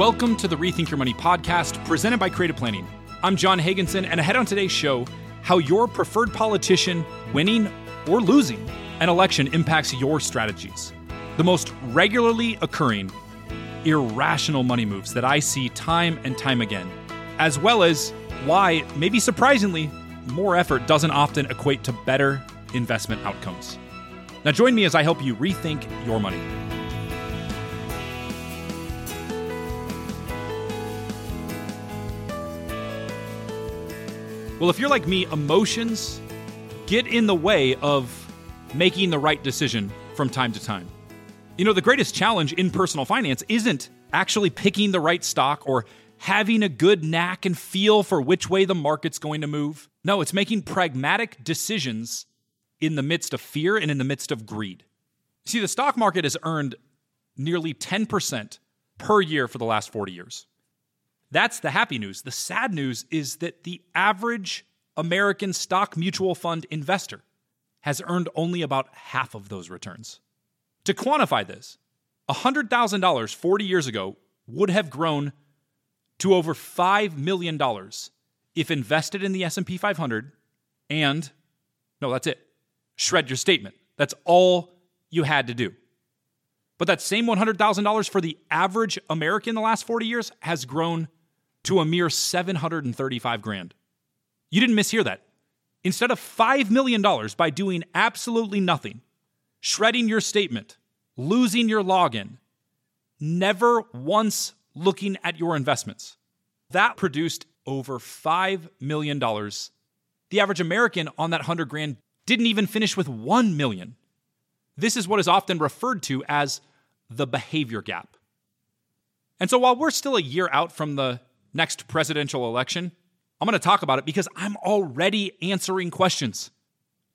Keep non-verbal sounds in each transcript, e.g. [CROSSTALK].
Welcome to the Rethink Your Money podcast presented by Creative Planning. I'm John Hagensen, and ahead on today's show, how your preferred politician winning or losing an election impacts your strategies. The most regularly occurring irrational money moves that I see time and time again, as well as why, maybe surprisingly, more effort doesn't often equate to better investment outcomes. Now, join me as I help you rethink your money. Well, if you're like me, emotions get in the way of making the right decision from time to time. You know, the greatest challenge in personal finance isn't actually picking the right stock or having a good knack and feel for which way the market's going to move. No, it's making pragmatic decisions in the midst of fear and in the midst of greed. See, the stock market has earned nearly 10% per year for the last 40 years. That's the happy news. The sad news is that the average American stock mutual fund investor has earned only about half of those returns. To quantify this, $100,000 40 years ago would have grown to over $5 million if invested in the S&P 500 and no, that's it. Shred your statement. That's all you had to do. But that same $100,000 for the average American the last 40 years has grown to a mere 735 grand. You didn't mishear that. Instead of $5 million by doing absolutely nothing, shredding your statement, losing your login, never once looking at your investments, that produced over $5 million. The average American on that 100 grand didn't even finish with 1 million. This is what is often referred to as the behavior gap. And so while we're still a year out from the next presidential election, I'm going to talk about it because I'm already answering questions.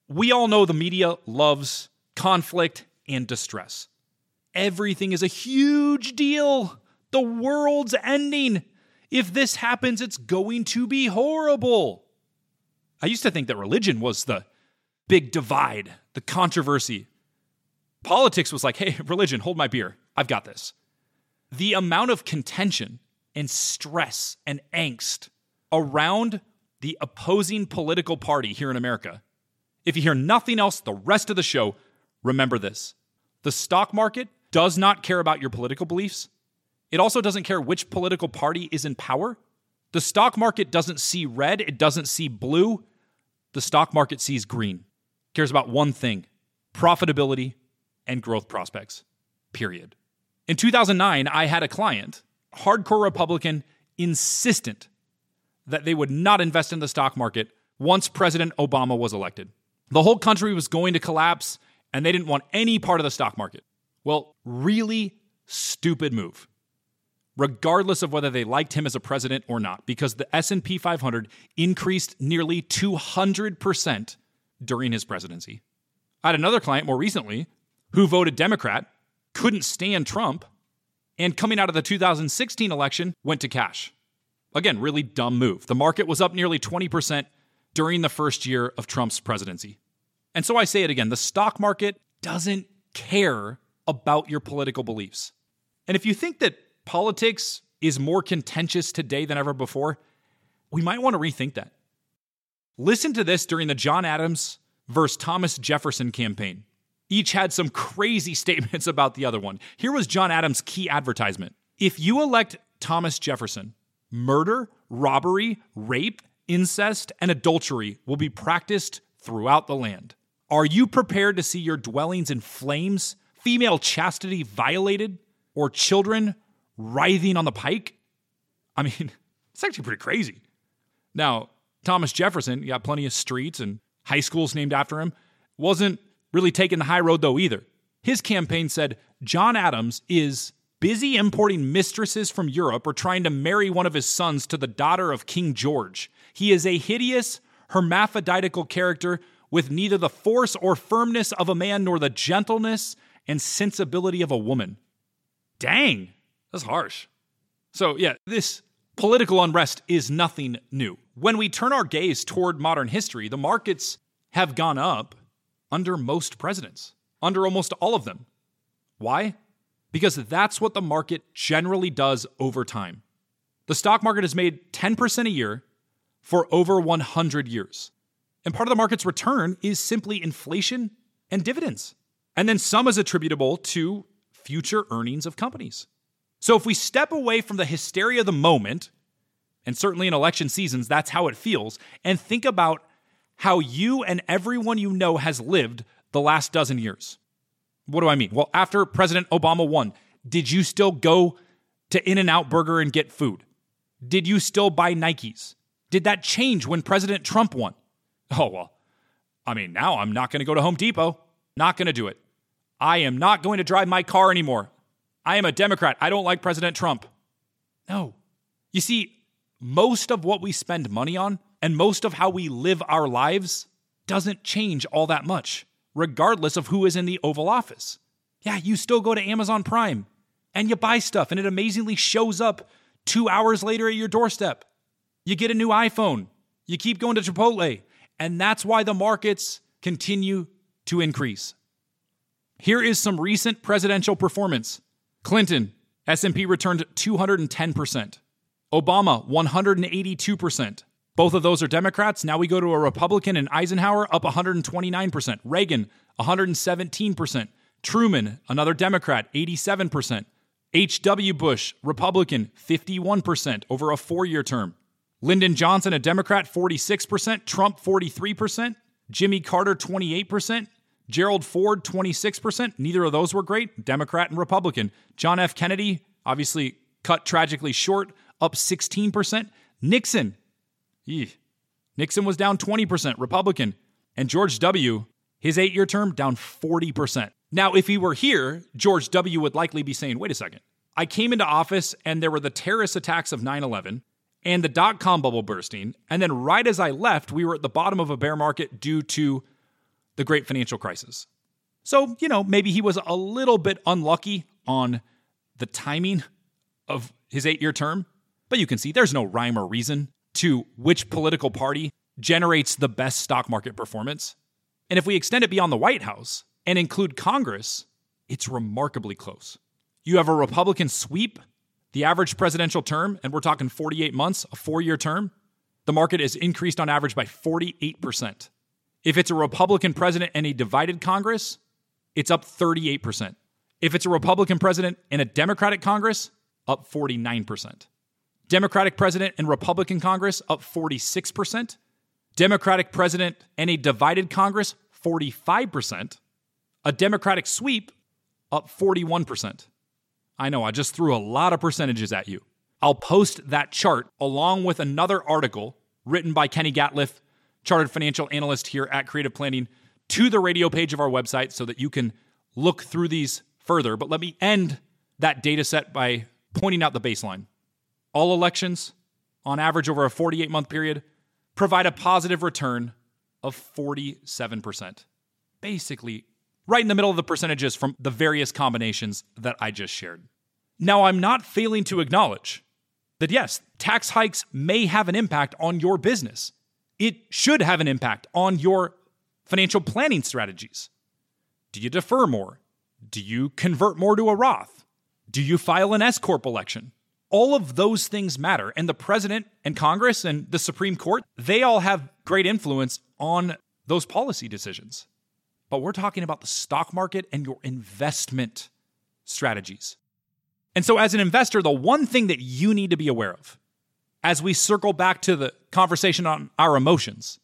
We all know the media loves conflict and distress. Everything is a huge deal. The world's ending. If this happens, it's going to be horrible. I used to think that religion was the big divide, the controversy. Politics was like, hey, [LAUGHS] religion, hold my beer. I've got this. The amount of contention and stress and angst around the opposing political party here in America. If you hear nothing else the rest of the show, remember this the stock market does not care about your political beliefs. It also doesn't care which political party is in power. The stock market doesn't see red, it doesn't see blue. The stock market sees green. It cares about one thing profitability and growth prospects. Period. In 2009, I had a client hardcore Republican, insistent that they would not invest in the stock market once President Obama was elected. The whole country was going to collapse and they didn't want any part of the stock market. Well, really stupid move. Regardless of whether they liked him as a president or not because the S&P 500 increased nearly 200% during his presidency. I had another client more recently who voted Democrat, couldn't stand Trump, and coming out of the 2016 election, went to cash. Again, really dumb move. The market was up nearly 20% during the first year of Trump's presidency. And so I say it again the stock market doesn't care about your political beliefs. And if you think that politics is more contentious today than ever before, we might want to rethink that. Listen to this during the John Adams versus Thomas Jefferson campaign. Each had some crazy [LAUGHS] statements about the other one. Here was John Adams' key advertisement If you elect Thomas Jefferson, murder, robbery, rape, incest, and adultery will be practiced throughout the land. Are you prepared to see your dwellings in flames, female chastity violated, or children writhing on the pike? I mean, [LAUGHS] it's actually pretty crazy. Now, Thomas Jefferson, you got plenty of streets and high schools named after him, wasn't really taking the high road, though, either. His campaign said John Adams is busy importing mistresses from Europe or trying to marry one of his sons to the daughter of King George. He is a hideous, hermaphroditical character with neither the force or firmness of a man nor the gentleness and sensibility of a woman. Dang, that's harsh. So, yeah, this political unrest is nothing new. When we turn our gaze toward modern history, the markets have gone up under most presidents, under almost all of them. Why? because that's what the market generally does over time. The stock market has made 10% a year for over 100 years. And part of the market's return is simply inflation and dividends. And then some is attributable to future earnings of companies. So if we step away from the hysteria of the moment, and certainly in election seasons, that's how it feels, and think about how you and everyone you know has lived the last dozen years. What do I mean? Well, after President Obama won, did you still go to In N Out Burger and get food? Did you still buy Nikes? Did that change when President Trump won? Oh, well, I mean, now I'm not going to go to Home Depot. Not going to do it. I am not going to drive my car anymore. I am a Democrat. I don't like President Trump. No. You see, most of what we spend money on and most of how we live our lives doesn't change all that much, regardless of who is in the Oval Office. Yeah, you still go to Amazon Prime and you buy stuff and it amazingly shows up two hours later at your doorstep. You get a new iPhone. You keep going to Chipotle. And that's why the markets continue to increase. Here is some recent presidential performance. Clinton, S&P returned 210%. Obama, 182%. Both of those are Democrats. Now we go to a Republican in Eisenhower, up 129%. Reagan, 117%. Truman, another Democrat, 87%. H.W. Bush, Republican, 51% over a four year term. Lyndon Johnson, a Democrat, 46%. Trump, 43%. Jimmy Carter, 28%. Gerald Ford, 26%. Neither of those were great, Democrat and Republican. John F. Kennedy, obviously cut tragically short, up 16%. Nixon, eeh, Nixon was down 20%, Republican. And George W., his eight year term, down 40%. Now, if he were here, George W. would likely be saying, wait a second. I came into office and there were the terrorist attacks of 9 11 and the dot com bubble bursting. And then right as I left, we were at the bottom of a bear market due to the great financial crisis. So, you know, maybe he was a little bit unlucky on the timing of his eight year term, but you can see there's no rhyme or reason to which political party generates the best stock market performance. And if we extend it beyond the White House and include Congress, it's remarkably close. You have a Republican sweep, the average presidential term, and we're talking 48 months, a four year term, the market is increased on average by 48%. If it's a Republican president and a divided Congress, it's up 38%. If it's a Republican president and a Democratic Congress, up 49%. Democratic president and Republican Congress, up 46%. Democratic president and a divided Congress, 45%. A Democratic sweep, up 41%. I know, I just threw a lot of percentages at you. I'll post that chart along with another article written by Kenny Gatliff chartered financial analyst here at Creative Planning, to the radio page of our website so that you can look through these further. But let me end that data set by pointing out the baseline. All elections, on average over a 48 month period, provide a positive return of 47%. Basically, right in the middle of the percentages from the various combinations that I just shared. Now, I'm not failing to acknowledge that yes, tax hikes may have an impact on your business it should have an impact on your financial planning strategies. Do you defer more? Do you convert more to a Roth? Do you file an S Corp election? All of those things matter. And the president and Congress and the Supreme Court, they all have great influence on those policy decisions. But we're talking about the stock market and your investment strategies. And so, as an investor, the one thing that you need to be aware of as we circle back to the conversation on our emotions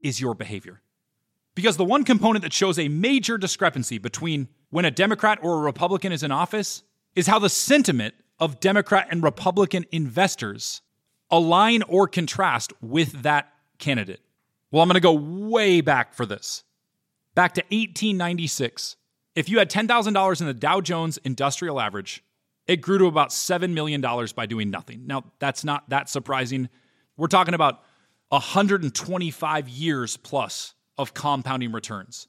is your behavior. Because the one component that shows a major discrepancy between when a Democrat or a Republican is in office is how the sentiment of Democrat and Republican investors align or contrast with that candidate. Well, I'm going to go way back for this. Back to 1896. If you had $10,000 in the Dow Jones Industrial Average it grew to about $7 million by doing nothing. Now, that's not that surprising. We're talking about 125 years plus of compounding returns.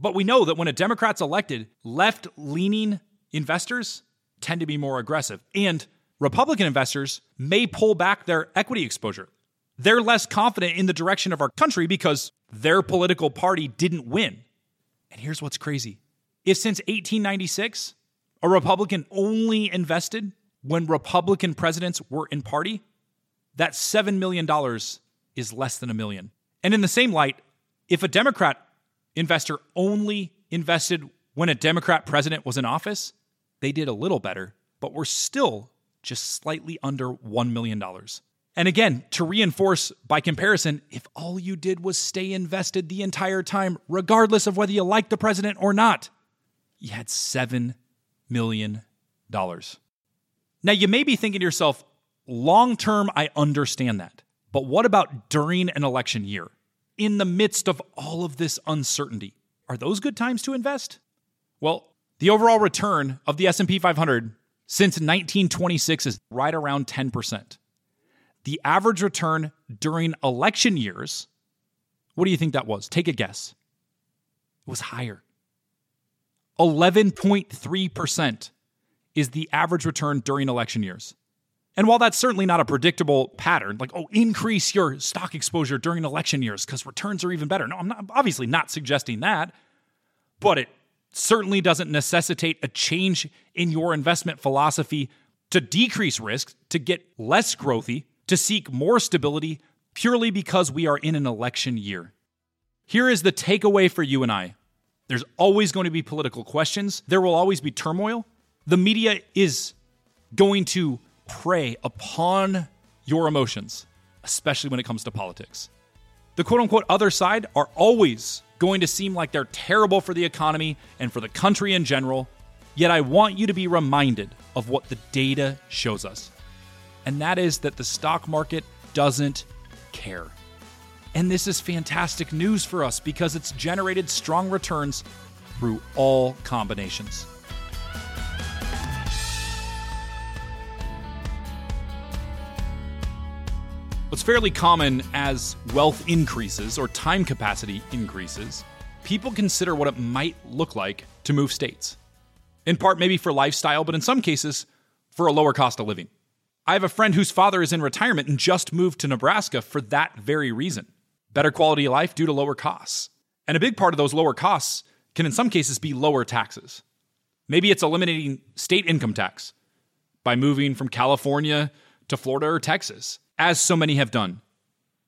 But we know that when a Democrat's elected, left leaning investors tend to be more aggressive. And Republican investors may pull back their equity exposure. They're less confident in the direction of our country because their political party didn't win. And here's what's crazy if since 1896, a Republican only invested when Republican presidents were in party, that $7 million is less than a million. And in the same light, if a Democrat investor only invested when a Democrat president was in office, they did a little better, but were still just slightly under $1 million. And again, to reinforce by comparison, if all you did was stay invested the entire time, regardless of whether you liked the president or not, you had $7 million. Now, you may be thinking to yourself, long term, I understand that. But what about during an election year? In the midst of all of this uncertainty, are those good times to invest? Well, the overall return of the S&P 500 since 1926 is right around 10%. The average return during election years, what do you think that was? Take a guess. It was higher. 11.3% is the average return during election years. And while that's certainly not a predictable pattern, like, oh, increase your stock exposure during election years because returns are even better. No, I'm not, obviously not suggesting that, but it certainly doesn't necessitate a change in your investment philosophy to decrease risk, to get less growthy, to seek more stability purely because we are in an election year. Here is the takeaway for you and I there's always going to be political questions, there will always be turmoil. The media is going to prey upon your emotions, especially when it comes to politics. The quote unquote other side are always going to seem like they're terrible for the economy and for the country in general. Yet I want you to be reminded of what the data shows us. And that is that the stock market doesn't care. And this is fantastic news for us because it's generated strong returns through all combinations. What's fairly common as wealth increases or time capacity increases, people consider what it might look like to move states. In part, maybe for lifestyle, but in some cases, for a lower cost of living. I have a friend whose father is in retirement and just moved to Nebraska for that very reason better quality of life due to lower costs. And a big part of those lower costs can, in some cases, be lower taxes. Maybe it's eliminating state income tax by moving from California to Florida or Texas, as so many have done.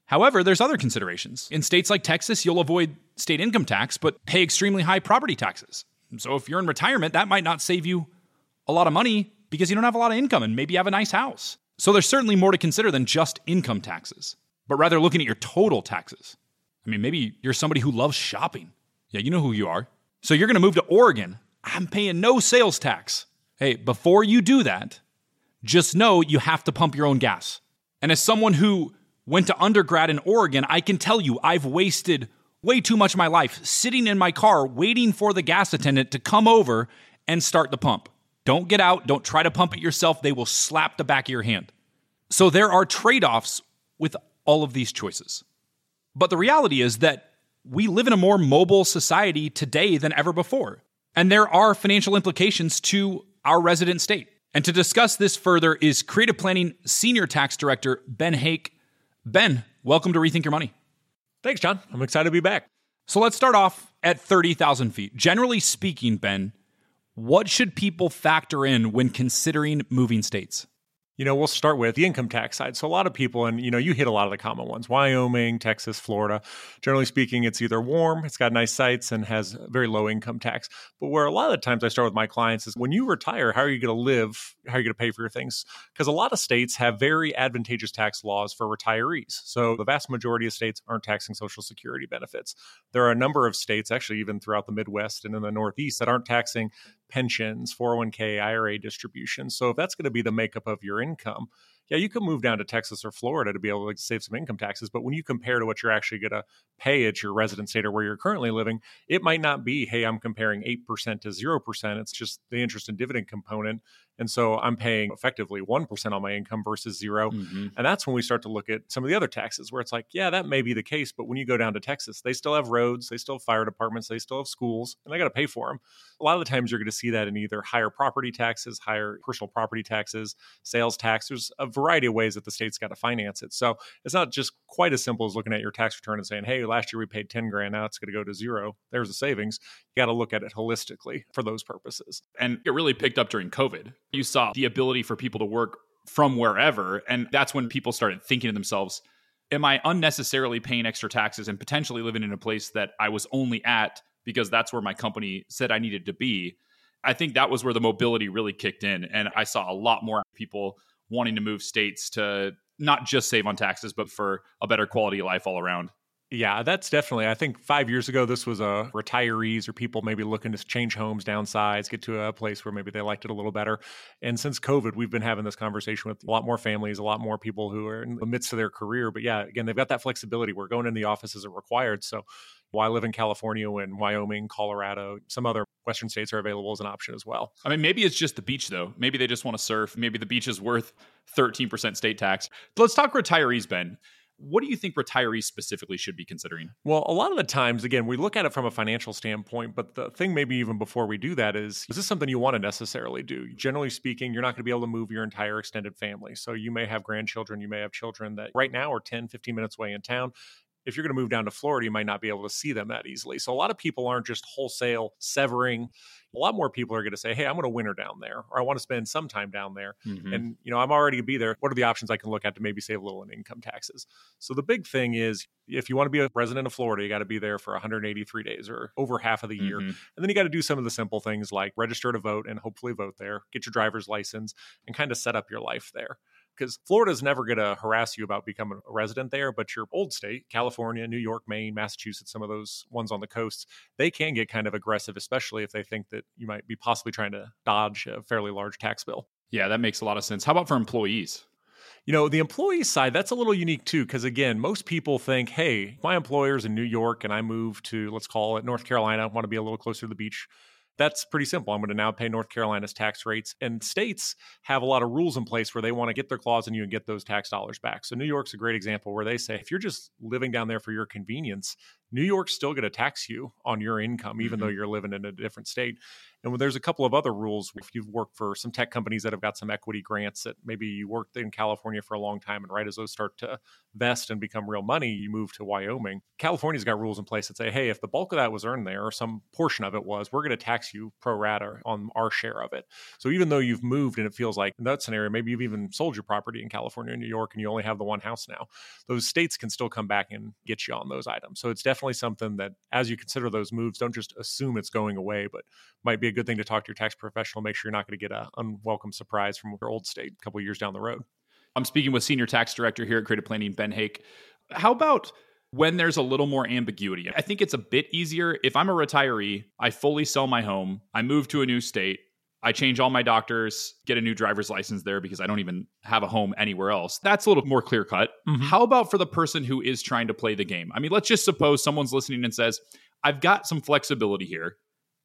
However, there's other considerations. In states like Texas, you'll avoid state income tax, but pay extremely high property taxes. So if you're in retirement, that might not save you a lot of money because you don't have a lot of income and maybe you have a nice house. So there's certainly more to consider than just income taxes, but rather looking at your total taxes. I mean, maybe you're somebody who loves shopping. Yeah, you know who you are. So you're going to move to Oregon. I'm paying no sales tax. Hey, before you do that, just know you have to pump your own gas. And as someone who went to undergrad in Oregon, I can tell you I've wasted way too much of my life sitting in my car waiting for the gas attendant to come over and start the pump. Don't get out, don't try to pump it yourself. They will slap the back of your hand. So there are trade offs with all of these choices. But the reality is that we live in a more mobile society today than ever before. And there are financial implications to our resident state. And to discuss this further is Creative Planning Senior Tax Director Ben Hake. Ben, welcome to Rethink Your Money. Thanks, John. I'm excited to be back. So let's start off at 30,000 feet. Generally speaking, Ben, what should people factor in when considering moving states? You know, we'll start with the income tax side. So a lot of people, and you know, you hit a lot of the common ones: Wyoming, Texas, Florida. Generally speaking, it's either warm, it's got nice sites, and has very low income tax. But where a lot of the times I start with my clients is when you retire, how are you going to live? How are you going to pay for your things? Because a lot of states have very advantageous tax laws for retirees. So the vast majority of states aren't taxing Social Security benefits. There are a number of states, actually, even throughout the Midwest and in the Northeast, that aren't taxing pensions, 401k, IRA distributions. So if that's going to be the makeup of your income, yeah, you can move down to Texas or Florida to be able to save some income taxes. But when you compare to what you're actually going to pay at your resident state or where you're currently living, it might not be, hey, I'm comparing 8% to 0%. It's just the interest and dividend component And so I'm paying effectively 1% on my income versus 0 mm-hmm. And that's when we start to look at some of the other taxes where it's like, yeah, that may be the case. But when you go down to Texas, they still have roads, they still have fire departments, they still have schools, and I got to pay for them. A lot of the times you're going to see that in either higher property taxes, higher personal property taxes, sales tax. There's a variety of ways that the state's got to finance it. So it's not just quite as simple as looking at your tax return and saying, hey, last year we paid 10 grand, now it's going to go to zero. There's a savings. You got to look at it holistically for those purposes. And it really picked up during COVID. You saw the ability for people to work from wherever. And that's when people started thinking to themselves, am I unnecessarily paying extra taxes and potentially living in a place that I was only at because that's where my company said I needed to be? I think that was where the mobility really kicked in. And I saw a lot more people wanting to move states to not just save on taxes, but for a better quality of life all around. Yeah, that's definitely. I think five years ago, this was a uh, retirees or people maybe looking to change homes, downsize, get to a place where maybe they liked it a little better. And since COVID, we've been having this conversation with a lot more families, a lot more people who are in the midst of their career. But yeah, again, they've got that flexibility where going in the office isn't required. So why live in California when Wyoming, Colorado, some other Western states are available as an option as well? I mean, maybe it's just the beach though. Maybe they just want to surf. Maybe the beach is worth 13% state tax. Let's talk retirees, Ben what do you think retirees specifically should be considering? Well, a lot of the times, again, we look at it from a financial standpoint, but the thing maybe even before we do that is is this something you want to necessarily do? Generally speaking, you're not going to be able to move your entire extended family. So you may have grandchildren, you may have children that right now are 10, 15 minutes away in town if you're going to move down to Florida, you might not be able to see them that easily. So a lot of people aren't just wholesale severing. A lot more people are going to say, "Hey, I'm going to winter down there, or I want to spend some time down there." Mm-hmm. And you know, I'm already going to be there. What are the options I can look at to maybe save a little in income taxes? So the big thing is, if you want to be a resident of Florida, you got to be there for 183 days or over half of the year, mm-hmm. and then you got to do some of the simple things like register to vote and hopefully vote there, get your driver's license, and kind of set up your life there because Florida's never going to harass you about becoming a resident there, but your old state, California, New York, Maine, Massachusetts, some of those ones on the coasts, they can get kind of aggressive, especially if they think that you might be possibly trying to dodge a fairly large tax bill. Yeah, that makes a lot of sense. How about for employees? You know, the employee side, that's a little unique too, because again, most people think, hey, my employer's in New York and I move to, let's call it North Carolina, I want to be a little closer to the beach that's pretty simple. I'm going to now pay North Carolina's tax rates. And states have a lot of rules in place where they want to get their claws in you and get those tax dollars back. So New York's a great example where they say if you're just living down there for your convenience, New York's still going to tax you on your income, even mm-hmm. though you're living in a different state. And there's a couple of other rules. If you've worked for some tech companies that have got some equity grants that maybe you worked in California for a long time, and right as those start to vest and become real money, you move to Wyoming. California's got rules in place that say, hey, if the bulk of that was earned there or some portion of it was, we're going to tax you pro rata on our share of it. So even though you've moved and it feels like in that scenario, maybe you've even sold your property in California and New York and you only have the one house now, those states can still come back and get you on those items. So it's definitely something that as you consider those moves, don't just assume it's going away, but might be a good thing to talk to your tax professional. Make sure you're not going to get an unwelcome surprise from your old state a couple years down the road. I'm speaking with Senior Tax Director here at Creative Planning, Ben Hake. How about when there's a little more ambiguity? I think it's a bit easier. If I'm a retiree, I fully sell my home, I move to a new state, I change all my doctors, get a new driver's license there because I don't even have a home anywhere else. That's a little more clear cut. Mm-hmm. How about for the person who is trying to play the game? I mean, let's just suppose someone's listening and says, I've got some flexibility here.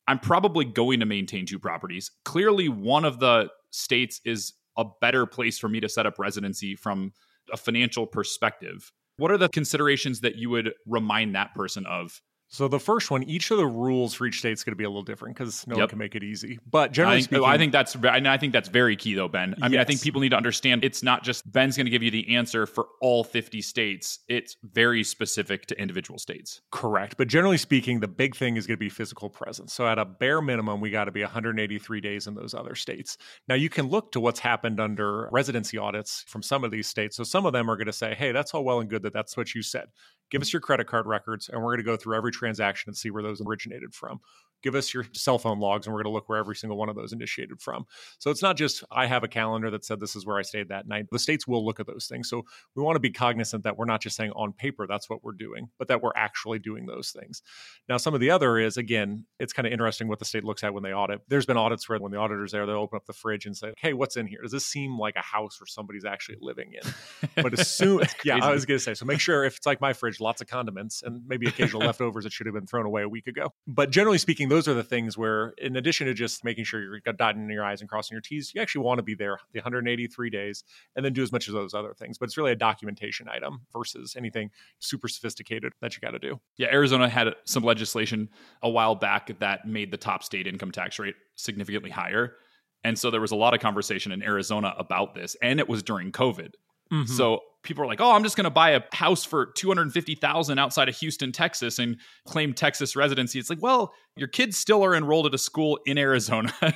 I'm probably going to maintain two properties. Clearly, one of the states is a better place for me to set up residency from a financial perspective. What are the considerations that you would remind that person of so the first one, each of the rules for each state is going to be a little different because no yep. one can make it easy. But generally I think, speaking, I think that's I think that's very key though, Ben. I yes. mean, I think people need to understand it's not just Ben's going to give you the answer for all 50 states. It's very specific to individual states. Correct. But generally speaking, the big thing is going to be physical presence. So at a bare minimum, we got to be 183 days in those other states. Now you can look to what's happened under residency audits from some of these states. So some of them are going to say, "Hey, that's all well and good that that's what you said. Give us your credit card records, and we're going to go through every transaction and see where those originated from give us your cell phone logs and we're going to look where every single one of those initiated from. So it's not just I have a calendar that said this is where I stayed that night. The states will look at those things. So we want to be cognizant that we're not just saying on paper that's what we're doing, but that we're actually doing those things. Now, some of the other is again, it's kind of interesting what the state looks at when they audit. There's been audits where when the auditor's there, they'll open up the fridge and say, "Hey, what's in here? Does this seem like a house where somebody's actually living in?" But as soon, [LAUGHS] yeah, I was going to say, so make sure if it's like my fridge, lots of condiments and maybe occasional leftovers that should have been thrown away a week ago. But generally speaking, those are the things where, in addition to just making sure you're dotting your I's and crossing your T's, you actually want to be there the 183 days and then do as much of those other things. But it's really a documentation item versus anything super sophisticated that you got to do. Yeah, Arizona had some legislation a while back that made the top state income tax rate significantly higher. And so there was a lot of conversation in Arizona about this, and it was during COVID. Mm-hmm. So people are like, "Oh, I'm just going to buy a house for 250,000 outside of Houston, Texas and claim Texas residency." It's like, "Well, your kids still are enrolled at a school in Arizona. [LAUGHS]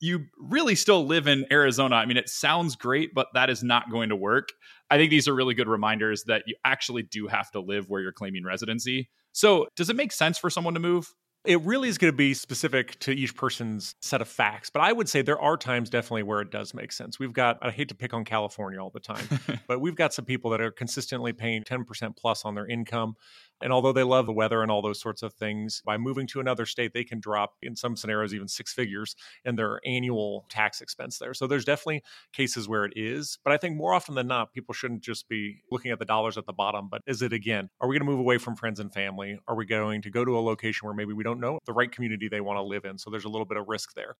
you really still live in Arizona. I mean, it sounds great, but that is not going to work." I think these are really good reminders that you actually do have to live where you're claiming residency. So, does it make sense for someone to move? It really is going to be specific to each person's set of facts. But I would say there are times definitely where it does make sense. We've got, I hate to pick on California all the time, [LAUGHS] but we've got some people that are consistently paying 10% plus on their income. And although they love the weather and all those sorts of things, by moving to another state, they can drop, in some scenarios, even six figures in their annual tax expense there. So there's definitely cases where it is. But I think more often than not, people shouldn't just be looking at the dollars at the bottom, but is it again, are we going to move away from friends and family? Are we going to go to a location where maybe we don't know the right community they want to live in? So there's a little bit of risk there.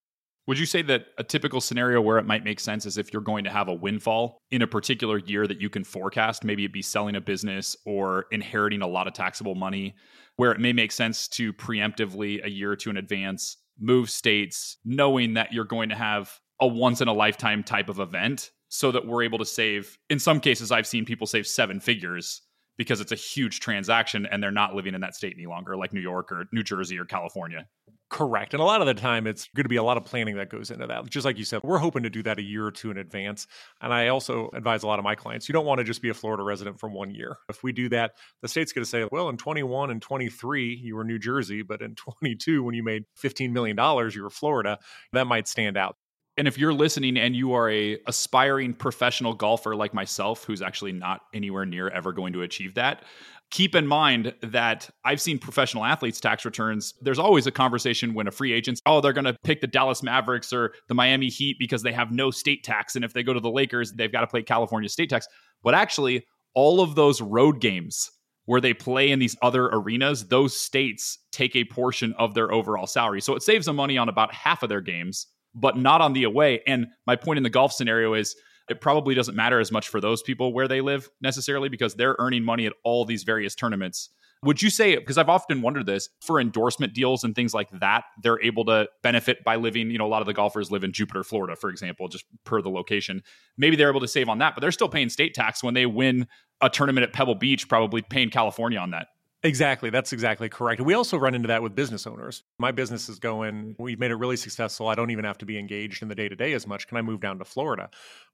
Would you say that a typical scenario where it might make sense is if you're going to have a windfall in a particular year that you can forecast, maybe it be selling a business or inheriting a lot of taxable money, where it may make sense to preemptively a year or two in advance move states, knowing that you're going to have a once in a lifetime type of event so that we're able to save. In some cases, I've seen people save seven figures because it's a huge transaction and they're not living in that state any longer, like New York or New Jersey or California. Correct. And a lot of the time, it's going to be a lot of planning that goes into that. Just like you said, we're hoping to do that a year or two in advance. And I also advise a lot of my clients you don't want to just be a Florida resident for one year. If we do that, the state's going to say, well, in 21 and 23, you were New Jersey, but in [LAUGHS] 22, when you made $15 million, you were Florida. That might stand out. And if you're listening and you are a aspiring professional golfer like myself, who's actually not anywhere near ever going to achieve that, keep in mind that I've seen professional athletes' tax returns. There's always a conversation when a free agent, oh, they're going to pick the Dallas Mavericks or the Miami Heat because they have no state tax. And if they go to the Lakers, they've got to pay California state tax. But actually, all of those road games where they play in these other arenas, those states take a portion of their overall salary. So it saves them money on about half of their games, but not on the away. And my point in the golf scenario is it probably doesn't matter as much for those people where they live necessarily because they're earning money at all these various tournaments. Would you say, because I've often wondered this, for endorsement deals and things like that, they're able to benefit by living, you know, a lot of the golfers live in Jupiter, Florida, for example, just per the location. Maybe they're able to save on that, but they're still paying state tax when they win a tournament at Pebble Beach, probably paying California on that. Exactly. That's exactly correct. We also run into that with business owners. My business is going, we've made it really successful. I don't even have to be engaged in the day to day as much. Can I move down to Florida?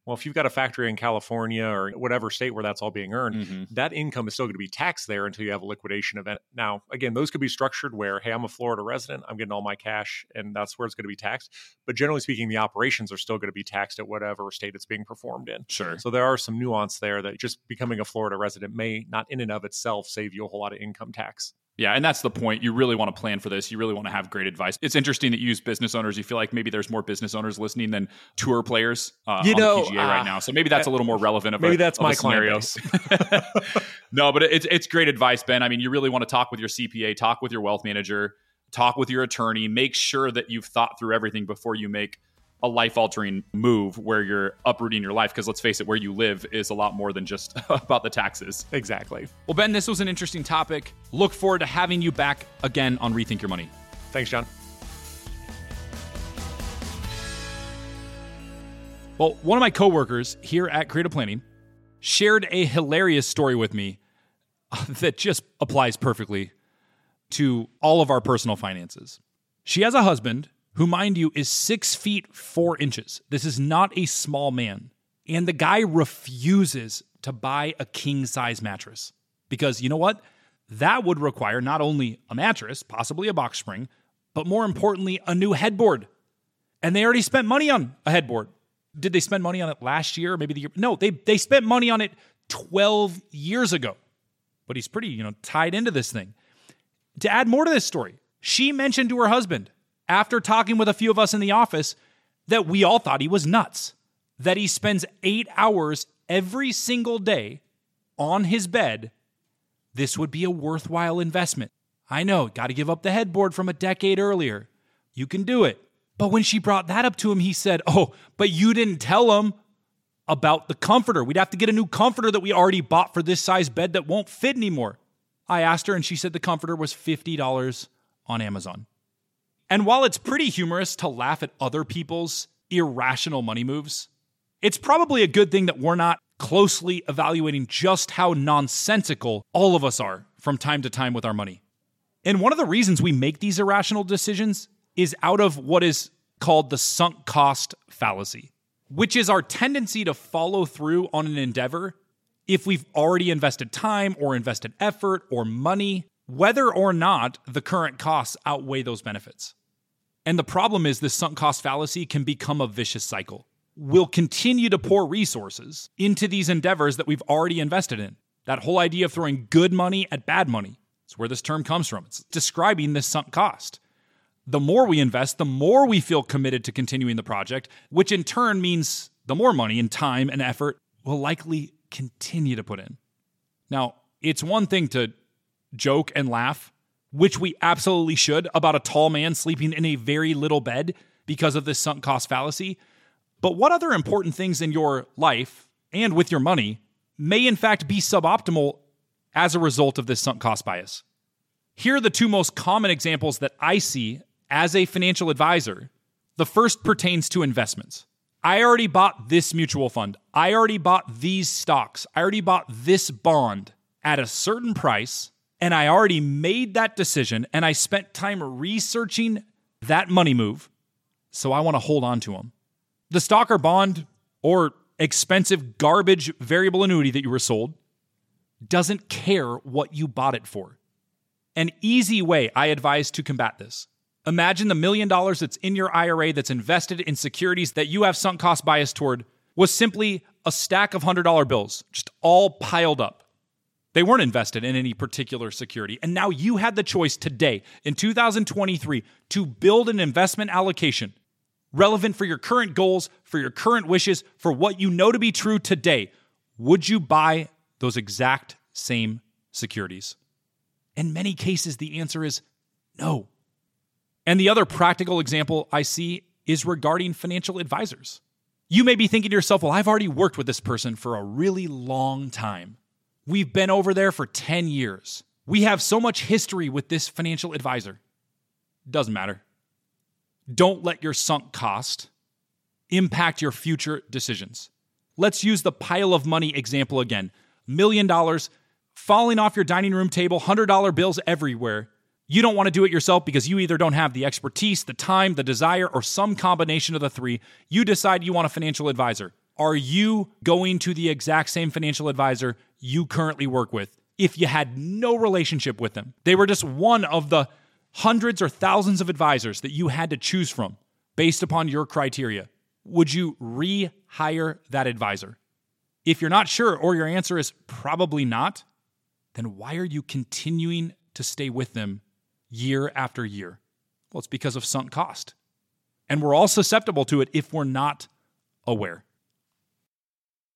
Well, if you've got a factory in California or whatever state where that's all being earned, mm-hmm. that income is still going to be taxed there until you have a liquidation event. Now, again, those could be structured where, hey, I'm a Florida resident, I'm getting all my cash, and that's where it's going to be taxed. But generally speaking, the operations are still going to be taxed at whatever state it's being performed in. Sure. So there are some nuance there that just becoming a Florida resident may not in and of itself save you a whole lot of income tax. Yeah, and that's the point. You really want to plan for this. You really want to have great advice. It's interesting that you use business owners. You feel like maybe there's more business owners listening than tour players uh, you know, PGA uh, right now. So maybe that's a little more relevant. Of maybe a, that's my scenario. [LAUGHS] [LAUGHS] no, but it's it's great advice, Ben. I mean, you really want to talk with your CPA, talk with your wealth manager, talk with your attorney. Make sure that you've thought through everything before you make a life altering move where you're uprooting your life because let's face it where you live is a lot more than just [LAUGHS] about the taxes. Exactly. Well ben this was an interesting topic. Look forward to having you back again on rethink your money. Thanks john. Well one of my coworkers here at creative planning shared a hilarious story with me [LAUGHS] that just applies perfectly to all of our personal finances. She has a husband who, mind you, is six feet four inches. This is not a small man. And the guy refuses to buy a king size mattress because you know what? That would require not only a mattress, possibly a box spring, but more importantly, a new headboard. And they already spent money on a headboard. Did they spend money on it last year or maybe the year? No, they, they spent money on it 12 years ago. But he's pretty, you know, tied into this thing. To add more to this story, she mentioned to her husband, after talking with a few of us in the office that we all thought he was nuts. That he spends eight hours every single day on his bed. This would be a worthwhile investment. I know, got to give up the headboard from a decade earlier. You can do it. But when she brought that up to him, he said, Oh, but you didn't tell him about the comforter. We'd have to get a new comforter that we already bought for this size bed that won't fit anymore. I asked her, and she said the comforter was $50 on Amazon. And while it's pretty humorous to laugh at other people's irrational money moves, it's probably a good thing that we're not closely evaluating just how nonsensical all of us are from time to time with our money. And one of the reasons we make these irrational decisions is out of what is called the sunk cost fallacy, which is our tendency to follow through on an endeavor if we've already invested time or invested effort or money, whether or not the current costs outweigh those benefits. And the problem is this sunk cost fallacy can become a vicious cycle. We'll continue to pour resources into these endeavors that we've already invested in. That whole idea of throwing good money at bad money. It's where this term comes from. It's describing this sunk cost the more we invest, the more we feel committed to continuing the project, which in turn means the more money and time and effort we'll likely continue to put in. Now, it's one thing to joke and laugh, which we absolutely should, about a tall man sleeping in a very little bed because of this sunk cost fallacy. But what other important things in your life and with your money may in fact be suboptimal as a result of this sunk cost bias? Here are the two most common examples that I see as a financial advisor, the first pertains to investments. I already bought this mutual fund. I already bought these stocks. I already bought this bond at a certain price. And I already made that decision and I spent time researching that money move. So I want to hold on to them. The stock or bond or expensive garbage variable annuity that you were sold doesn't care what you bought it for. An easy way I advise to combat this Imagine the million dollars that's in your IRA that's invested in securities that you have sunk cost bias toward was simply a stack of $100 bills, just all piled up. They weren't invested in any particular security. And now you had the choice today in 2023 to build an investment allocation relevant for your current goals, for your current wishes, for what you know to be true today. Would you buy those exact same securities? In many cases, the answer is no. And the other practical example I see is regarding financial advisors. You may be thinking to yourself, well, I've already worked with this person for a really long time. We've been over there for 10 years. We have so much history with this financial advisor. Doesn't matter. Don't let your sunk cost impact your future decisions. Let's use the pile of money example again. Million dollars falling off your dining room table, $100 bills everywhere. You don't want to do it yourself because you either don't have the expertise, the time, the desire, or some combination of the three. You decide you want a financial advisor. Are you going to the exact same financial advisor you currently work with if you had no relationship with them? They were just one of the hundreds or thousands of advisors that you had to choose from based upon your criteria. Would you rehire that advisor? If you're not sure, or your answer is probably not, then why are you continuing to stay with them year after year? Well, it's because of sunk cost. And we're all susceptible to it if we're not aware.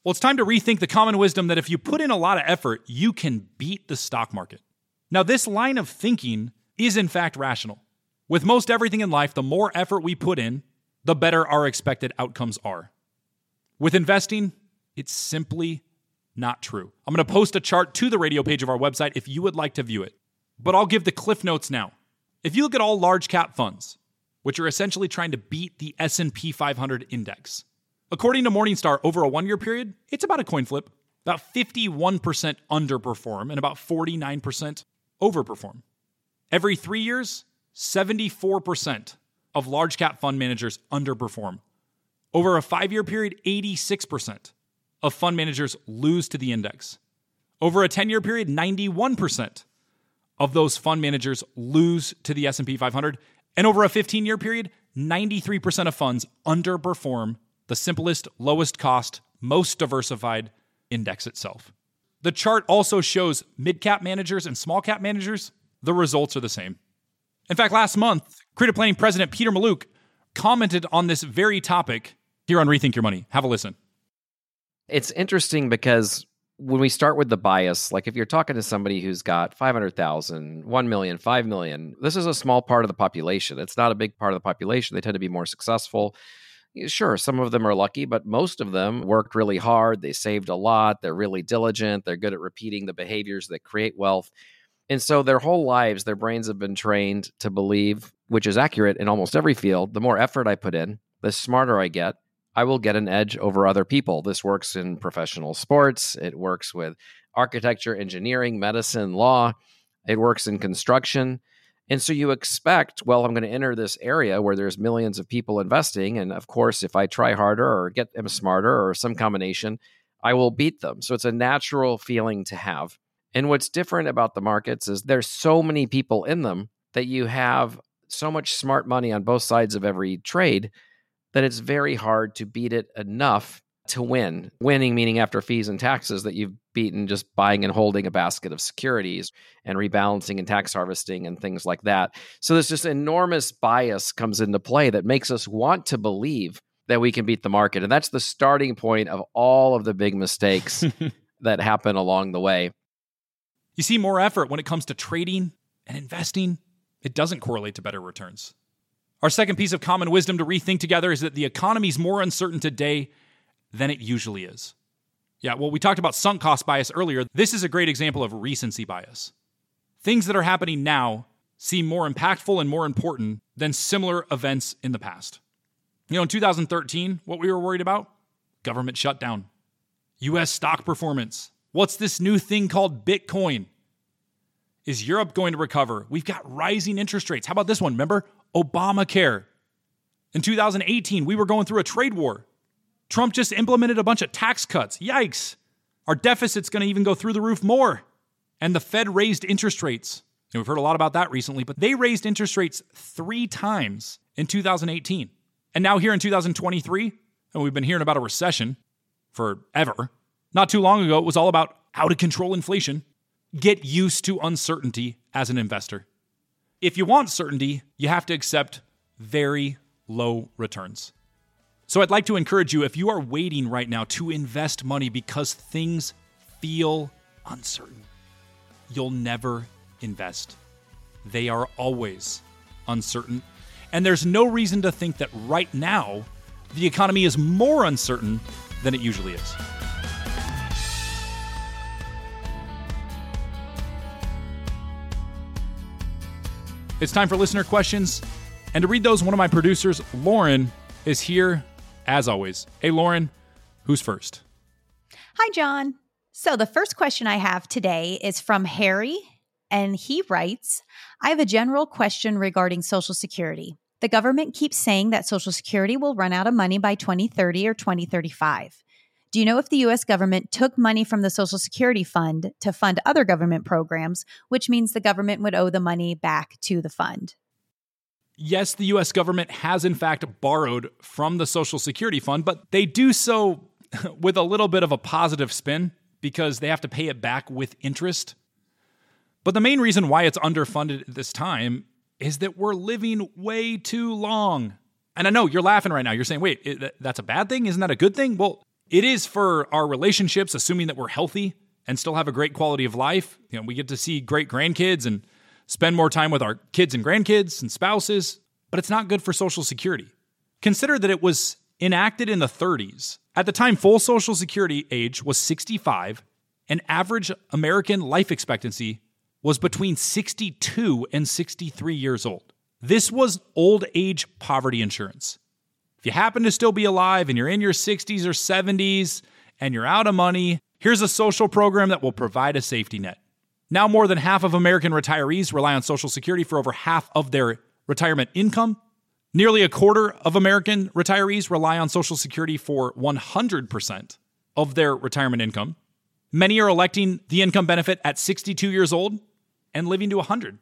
Well, it's time to rethink the common wisdom that if you put in a lot of effort, you can beat the stock market. Now, this line of thinking is in fact rational. With most everything in life, the more effort we put in, the better our expected outcomes are. With investing, it's simply not true. I'm going to post a chart to the radio page of our website if you would like to view it but I'll give the cliff notes now. If you look at all large cap funds, which are essentially trying to beat the S&P 500 index, according to Morningstar over a 1-year period, it's about a coin flip. About 51% underperform and about 49% overperform. Every 3 years, 74% of large cap fund managers underperform. Over a 5-year period, 86% of fund managers lose to the index. Over a 10-year period, 91% of those fund managers lose to the S&P 500 and over a 15-year period 93% of funds underperform the simplest lowest cost most diversified index itself the chart also shows mid-cap managers and small-cap managers the results are the same in fact last month creative planning president peter mallouk commented on this very topic here on rethink your money have a listen it's interesting because when we start with the bias, like if you're talking to somebody who's got 500,000, 1 million, 5 million, this is a small part of the population. It's not a big part of the population. They tend to be more successful. Sure, some of them are lucky, but most of them worked really hard. They saved a lot. They're really diligent. They're good at repeating the behaviors that create wealth. And so their whole lives, their brains have been trained to believe, which is accurate in almost every field, the more effort I put in, the smarter I get, I will get an edge over other people. This works in professional sports, it works with architecture, engineering, medicine, law, it works in construction. And so you expect, well, I'm going to enter this area where there's millions of people investing. And of course, if I try harder or get them smarter or some combination, I will beat them. So it's a natural feeling to have. And what's different about the markets is there's so many people in them that you have so much smart money on both sides of every trade that it's very hard to beat it enough to win. Winning meaning after fees and taxes that you've beaten just buying and holding a basket of securities and rebalancing and tax harvesting and things like that. So there's just enormous bias comes into play that makes us want to believe that we can beat the market. And that's the starting point of all of the big mistakes [LAUGHS] that happen along the way. You see more effort when it comes to trading and investing, it doesn't correlate to better returns. Our second piece of common wisdom to rethink together is that the economy is more uncertain today than it usually is. Yeah, well, we talked about sunk cost bias earlier. This is a great example of recency bias. Things that are happening now seem more impactful and more important than similar events in the past. You know, in 2013, what we were worried about? Government shutdown, US stock performance. What's this new thing called Bitcoin? Is Europe going to recover? We've got rising interest rates. How about this one? Remember Obamacare. In 2018, we were going through a trade war. Trump just implemented a bunch of tax cuts. Yikes. Our deficit's going to even go through the roof more. And the Fed raised interest rates. And we've heard a lot about that recently, but they raised interest rates three times in 2018. And now, here in 2023, and we've been hearing about a recession forever. Not too long ago, it was all about how to control inflation. Get used to uncertainty as an investor. If you want certainty, you have to accept very low returns. So I'd like to encourage you if you are waiting right now to invest money because things feel uncertain, you'll never invest. They are always uncertain. And there's no reason to think that right now the economy is more uncertain than it usually is. It's time for listener questions. And to read those, one of my producers, Lauren, is here as always. Hey, Lauren, who's first? Hi, John. So the first question I have today is from Harry, and he writes I have a general question regarding Social Security. The government keeps saying that Social Security will run out of money by 2030 or 2035. Do you know if the US government took money from the Social Security Fund to fund other government programs, which means the government would owe the money back to the fund? Yes, the US government has in fact borrowed from the Social Security Fund, but they do so [LAUGHS] with a little bit of a positive spin because they have to pay it back with interest. But the main reason why it's underfunded at this time is that we're living way too long. And I know you're laughing right now. You're saying, wait, that's a bad thing? Isn't that a good thing? Well, it is for our relationships, assuming that we're healthy and still have a great quality of life. You know, we get to see great grandkids and spend more time with our kids and grandkids and spouses, but it's not good for Social Security. Consider that it was enacted in the 30s. At the time, full Social Security age was 65, and average American life expectancy was between 62 and 63 years old. This was old age poverty insurance. If you happen to still be alive and you're in your 60s or 70s and you're out of money, here's a social program that will provide a safety net. Now, more than half of American retirees rely on Social Security for over half of their retirement income. Nearly a quarter of American retirees rely on Social Security for 100% of their retirement income. Many are electing the income benefit at 62 years old and living to 100. I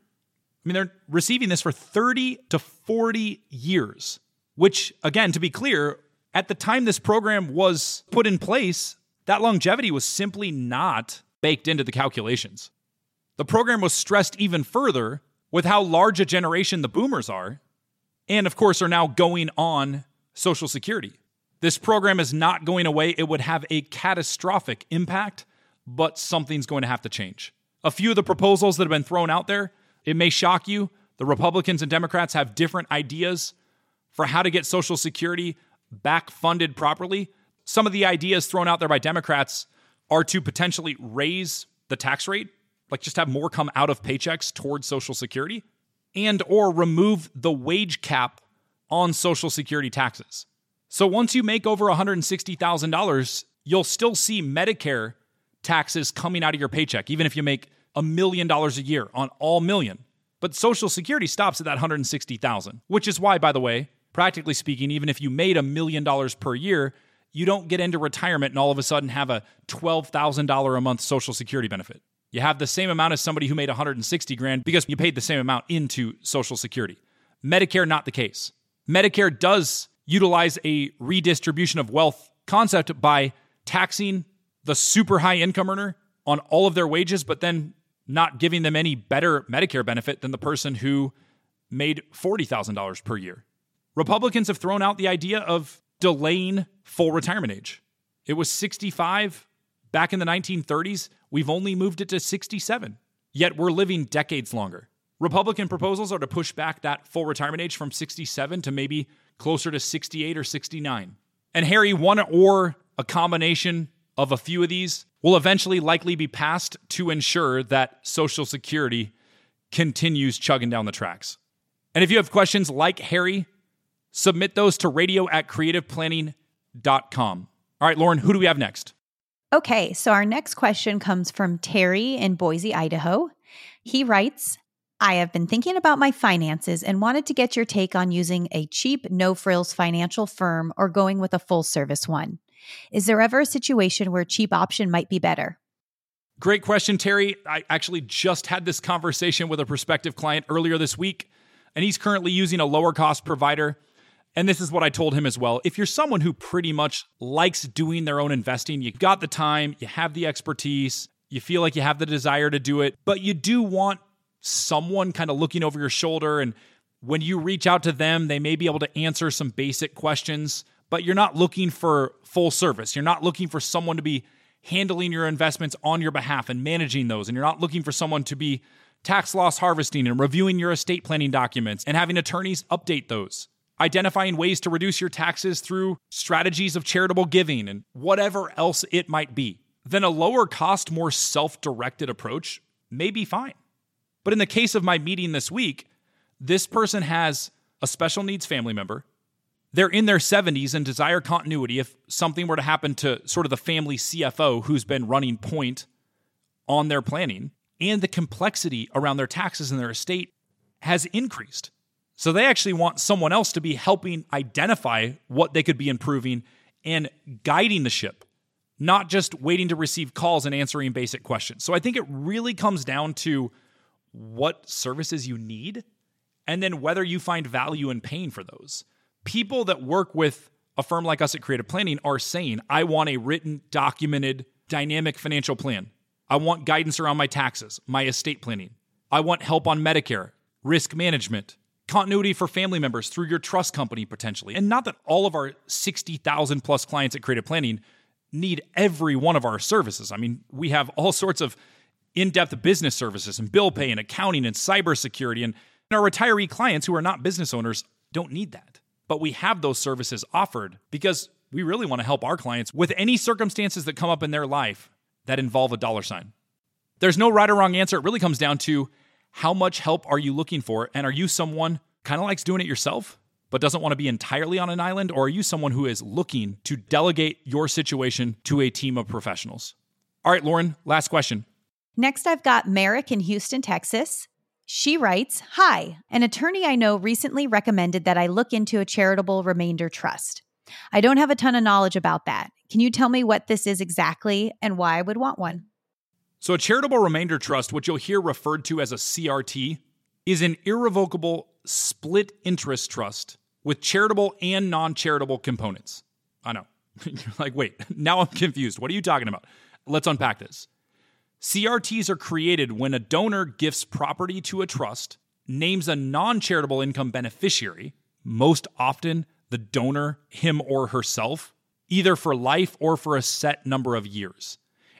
mean, they're receiving this for 30 to 40 years which, again, to be clear, at the time this program was put in place, that longevity was simply not baked into the calculations. The program was stressed even further with how large a generation the boomers are, and of course, are now going on Social Security. This program is not going away. It would have a catastrophic impact but something's going to have to change. A few of the proposals that have been thrown out there, it may shock you. The Republicans and Democrats have different ideas for how to get Social Security back funded properly. Some of the ideas thrown out there by Democrats are to potentially raise the tax rate, like just have more come out of paychecks towards Social Security, and or remove the wage cap on Social Security taxes. So once you make over $160,000, you'll still see Medicare taxes coming out of your paycheck, even if you make a million dollars a year on all million. But Social Security stops at that 160,000, which is why, by the way, practically speaking, even if you made a million dollars per year, you don't get into retirement and all of a sudden have a $12,000 a month Social Security benefit. You have the same amount as somebody who made 160 grand because you paid the same amount into Social Security. Medicare, not the case. Medicare does utilize a redistribution of wealth concept by taxing the super high income earner on all of their wages, but then not giving them any better Medicare benefit than the person who made $40,000 per year. Republicans have thrown out the idea of delaying full retirement age. It was 65 back in the 1930s. We've only moved it to 67, yet we're living decades longer. Republican proposals are to push back that full retirement age from 67 to maybe closer to 68 or 69. And Harry, one or a combination of a few of these will eventually likely be passed to ensure that Social Security continues chugging down the tracks. And if you have questions like Harry, submit those to radio at creativeplanning.com. All right, Lauren, who do we have next? Okay, so our next question comes from Terry in Boise, Idaho. He writes, I have been thinking about my finances and wanted to get your take on using a cheap, no frills financial firm or going with a full service one. Is there ever a situation where a cheap option might be better? Great question, Terry. I actually just had this conversation with a prospective client earlier this week, and he's currently using a lower cost provider. And this is what I told him as well. If you're someone who pretty much likes doing their own investing, you've got the time, you have the expertise, you feel like you have the desire to do it, but you do want someone kind of looking over your shoulder. And when you reach out to them, they may be able to answer some basic questions, but you're not looking for full service. You're not looking for someone to be handling your investments on your behalf and managing those. And you're not looking for someone to be tax loss harvesting and reviewing your estate planning documents and having attorneys update those. Identifying ways to reduce your taxes through strategies of charitable giving and whatever else it might be. Then a lower cost, more self directed approach may be fine. But in the case of my meeting this week, this person has a special needs family member. They're in their 70s and desire continuity if something were to happen to sort of the family CFO who's been running point on their planning. And the complexity around their taxes and their estate has increased. So they actually want someone else to be helping identify what they could be improving and guiding the ship, not just waiting to receive calls and answering basic questions. So I think it really comes down to what services you need and then whether you find value in paying for those. People that work with a firm like us at Creative Planning are saying, I want a written, documented, dynamic financial plan. I want guidance around my taxes, my estate planning. I want help on Medicare, risk management, continuity for family members through your trust company potentially. And not that all of our 60,000 plus clients at Creative Planning need every one of our services. I mean, we have all sorts of in depth business services and bill pay and accounting and cybersecurity. And our retiree clients who are not business owners don't need that. But we have those services offered because we really want to help our clients with any circumstances that come up in their life that involve a dollar sign. There's no right or wrong answer. It really comes down to how much help are you looking for? And are you someone kind of likes doing it yourself, but doesn't want to be entirely on an island? Or are you someone who is looking to delegate your situation to a team of professionals? All right, Lauren, last question. Next, I've got Merrick in Houston, Texas. She writes Hi, an attorney I know recently recommended that I look into a charitable remainder trust. I don't have a ton of knowledge about that. Can you tell me what this is exactly and why I would want one? So, a charitable remainder trust, what you'll hear referred to as a CRT, is an irrevocable split interest trust with charitable and non charitable components. I know. [LAUGHS] You're like, wait, [LAUGHS] now I'm confused. What are you talking about? Let's unpack this. CRTs are created when a donor gifts property to a trust, names a non charitable income beneficiary, most often the donor, him or herself, either for life or for a set number of years.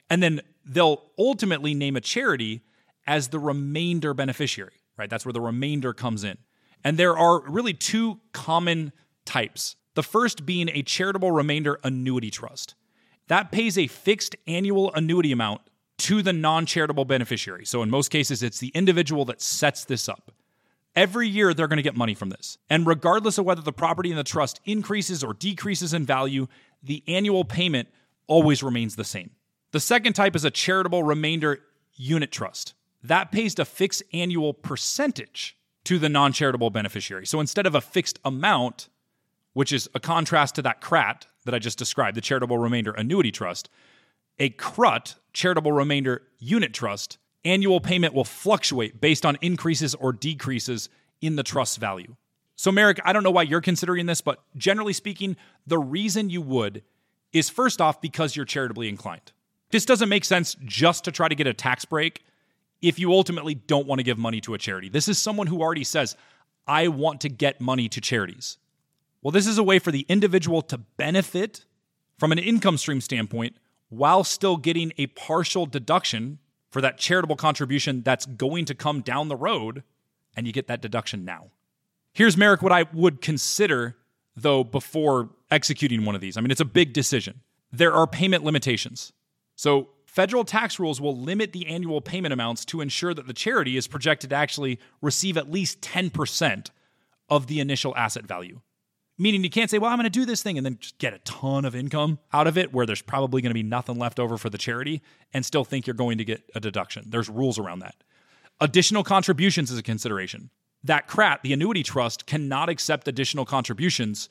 And then they'll ultimately name a charity as the remainder beneficiary, right? That's where the remainder comes in. And there are really two common types. The first being a charitable remainder annuity trust. That pays a fixed annual annuity amount to the non charitable beneficiary. So in most cases, it's the individual that sets this up. Every year, they're going to get money from this. And regardless of whether the property in the trust increases or decreases in value, the annual payment always remains the same. The second type is a charitable remainder unitrust. That pays a fixed annual percentage to the non charitable beneficiary. So instead of a fixed amount, which is a contrast to that CRAT that I just described, the charitable remainder annuity trust, a CRUT, charitable remainder unitrust, annual payment will fluctuate based on increases or decreases in the trust value. So, Merrick, I don't know why you're considering this, but generally speaking, the reason you would is first off because you're charitably inclined. This doesn't make sense just to try to get a tax break if you ultimately don't want to give money to a charity. This is someone who already says, I want to get money to charities. Well, this is a way for the individual to benefit from an income stream standpoint while still getting a partial deduction for that charitable contribution that's going to come down the road, and you get that deduction now. Here's Merrick what I would consider, though, before executing one of these. I mean, it's a big decision. There are payment limitations. So, federal tax rules will limit the annual payment amounts to ensure that the charity is projected to actually receive at least 10% of the initial asset value. Meaning you can't say, well, I'm going to do this thing and then just get a ton of income out of it where there's probably going to be nothing left over for the charity and still think you're going to get a deduction. There's rules around that. Additional contributions is a consideration. That CRAT, the annuity trust, cannot accept additional contributions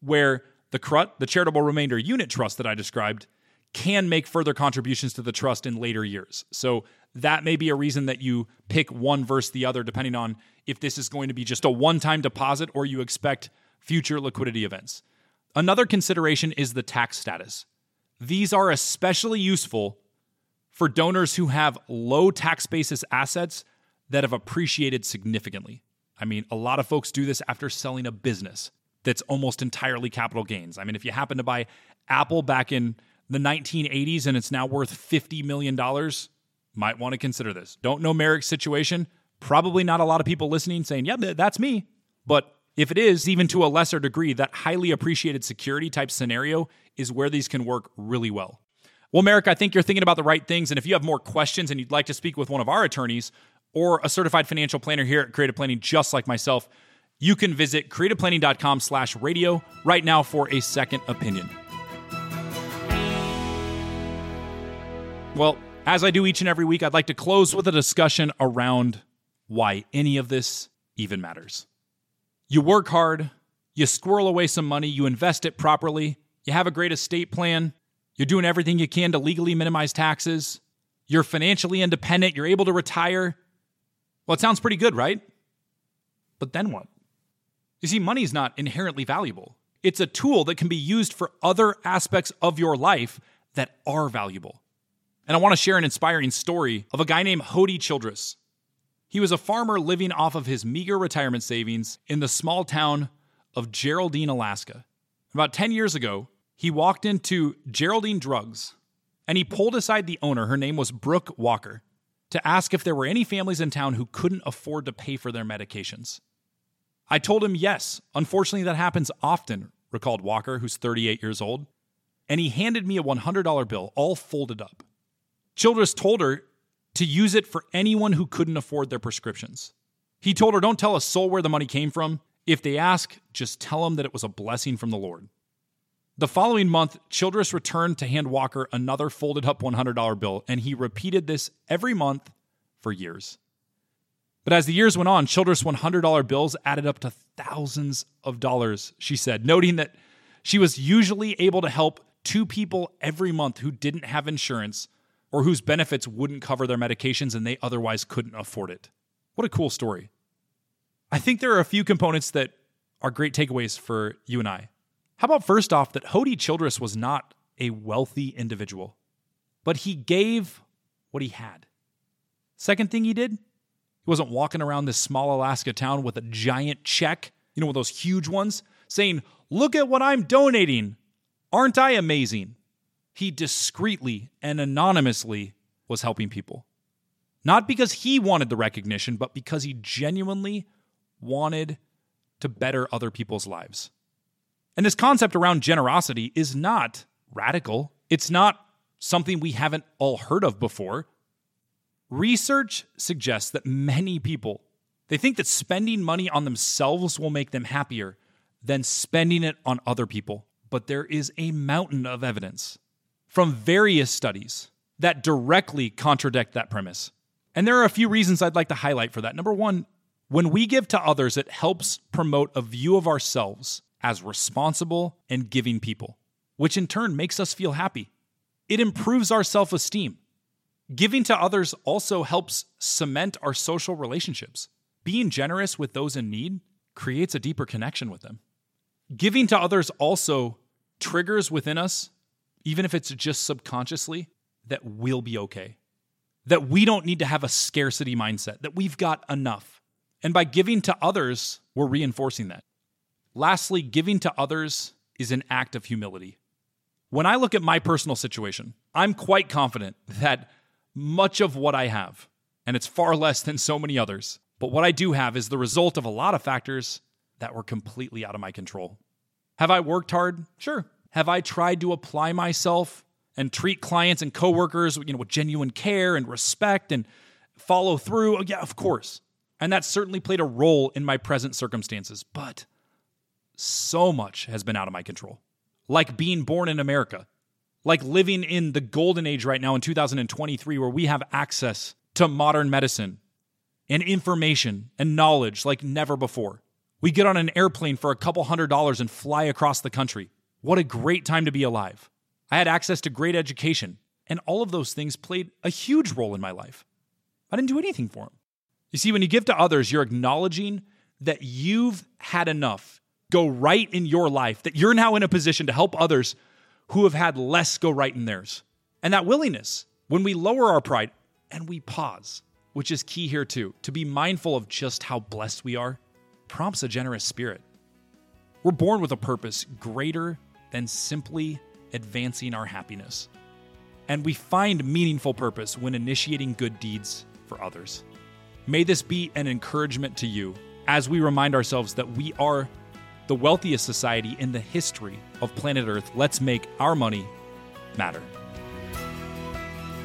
where the CRUT, the charitable remainder unitrust that I described, can make further contributions to the trust in later years. So that may be a reason that you pick one versus the other, depending on if this is going to be just a one time deposit or you expect future liquidity events. Another consideration is the tax status. These are especially useful for donors who have low tax basis assets that have appreciated significantly. I mean, a lot of folks do this after selling a business that's almost entirely capital gains. I mean, if you happen to buy Apple back in the 1980s and it's now worth $50 million, might want to consider this. Don't know Merrick's situation. Probably not a lot of people listening saying, yeah, that's me. But if it is, even to a lesser degree, that highly appreciated security type scenario is where these can work really well. Well, Merrick, I think you're thinking about the right things. And if you have more questions and you'd like to speak with one of our attorneys or a certified financial planner here at Creative Planning, just like myself, you can visit creativeplanning.com slash radio right now for a second opinion. Well, as I do each and every week, I'd like to close with a discussion around why any of this even matters. You work hard, you squirrel away some money, you invest it properly, you have a great estate plan, you're doing everything you can to legally minimize taxes, you're financially independent, you're able to retire. Well, it sounds pretty good, right? But then what? You see, money is not inherently valuable. It's a tool that can be used for other aspects of your life that are valuable. And I want to share an inspiring story of a guy named Hody Childress. He was a farmer living off of his meager retirement savings in the small town of Geraldine, Alaska. About 10 years ago, he walked into Geraldine Drugs and he pulled aside the owner, her name was Brooke Walker, to ask if there were any families in town who couldn't afford to pay for their medications. I told him yes. Unfortunately, that happens often, recalled Walker, who's 38 years old. And he handed me a $100 bill, all folded up. Childress told her to use it for anyone who couldn't afford their prescriptions. He told her, Don't tell a soul where the money came from. If they ask, just tell them that it was a blessing from the Lord. The following month, Childress returned to hand Walker another folded up $100 bill, and he repeated this every month for years. But as the years went on, Childress' $100 bills added up to thousands of dollars, she said, noting that she was usually able to help two people every month who didn't have insurance or whose benefits wouldn't cover their medications and they otherwise couldn't afford it. What a cool story. I think there are a few components that are great takeaways for you and I. How about first off, that Hody Childress was not a wealthy individual, but he gave what he had. Second thing he did, he wasn't walking around this small Alaska town with a giant check, you know, with those huge ones, saying, Look at what I'm donating. Aren't I amazing? He discreetly and anonymously was helping people. Not because he wanted the recognition, but because he genuinely wanted to better other people's lives. And this concept around generosity is not radical. It's not something we haven't all heard of before. Research suggests that many people they think that spending money on themselves will make them happier than spending it on other people. But there is a mountain of evidence from various studies that directly contradict that premise. And there are a few reasons I'd like to highlight for that. Number one, when we give to others, it helps promote a view of ourselves as responsible and giving people, which in turn makes us feel happy. It improves our self esteem. Giving to others also helps cement our social relationships. Being generous with those in need creates a deeper connection with them. Giving to others also triggers within us, even if it's just subconsciously, that we'll be okay. That we don't need to have a scarcity mindset, that we've got enough. And by giving to others, we're reinforcing that. Lastly, giving to others is an act of humility. When I look at my personal situation, I'm quite confident that much of what I have, and it's far less than so many others, but what I do have is the result of a lot of factors that were completely out of my control. Have I worked hard? Sure. Have I tried to apply myself and treat clients and coworkers, you know, with genuine care and respect and follow through? Oh, yeah, of course. And that certainly played a role in my present circumstances, but so much has been out of my control. Like being born in America, like living in the golden age right now in 2023 where we have access to modern medicine and information and knowledge like never before. We get on an airplane for a couple hundred dollars and fly across the country. What a great time to be alive. I had access to great education, and all of those things played a huge role in my life. I didn't do anything for them. You see, when you give to others, you're acknowledging that you've had enough go right in your life, that you're now in a position to help others who have had less go right in theirs. And that willingness, when we lower our pride and we pause, which is key here too, to be mindful of just how blessed we are, prompts a generous spirit. We're born with a purpose greater than simply advancing our happiness. And we find meaningful purpose when initiating good deeds for others. May this be an encouragement to you as we remind ourselves that we are the wealthiest society in the history of planet Earth. Let's make our money matter.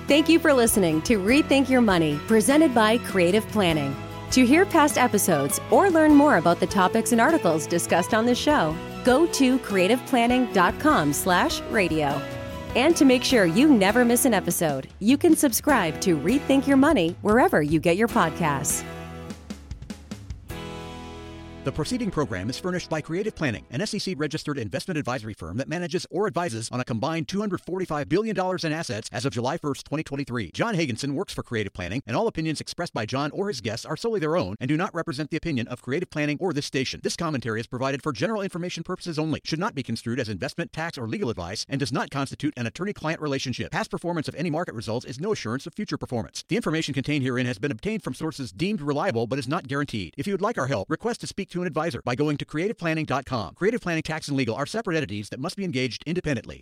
Thank you for listening to Rethink Your Money, presented by Creative Planning. To hear past episodes or learn more about the topics and articles discussed on this show, go to creativeplanning.com slash radio. And to make sure you never miss an episode, you can subscribe to Rethink Your Money wherever you get your podcasts. The preceding program is furnished by Creative Planning, an SEC registered investment advisory firm that manages or advises on a combined $245 billion in assets as of July 1st, 2023. John Hagensen works for Creative Planning, and all opinions expressed by John or his guests are solely their own and do not represent the opinion of Creative Planning or this station. This commentary is provided for general information purposes only, should not be construed as investment, tax, or legal advice, and does not constitute an attorney client relationship. Past performance of any market results is no assurance of future performance. The information contained herein has been obtained from sources deemed reliable but is not guaranteed. If you would like our help, request to speak to an advisor by going to creativeplanning.com. Creative Planning Tax and Legal are separate entities that must be engaged independently.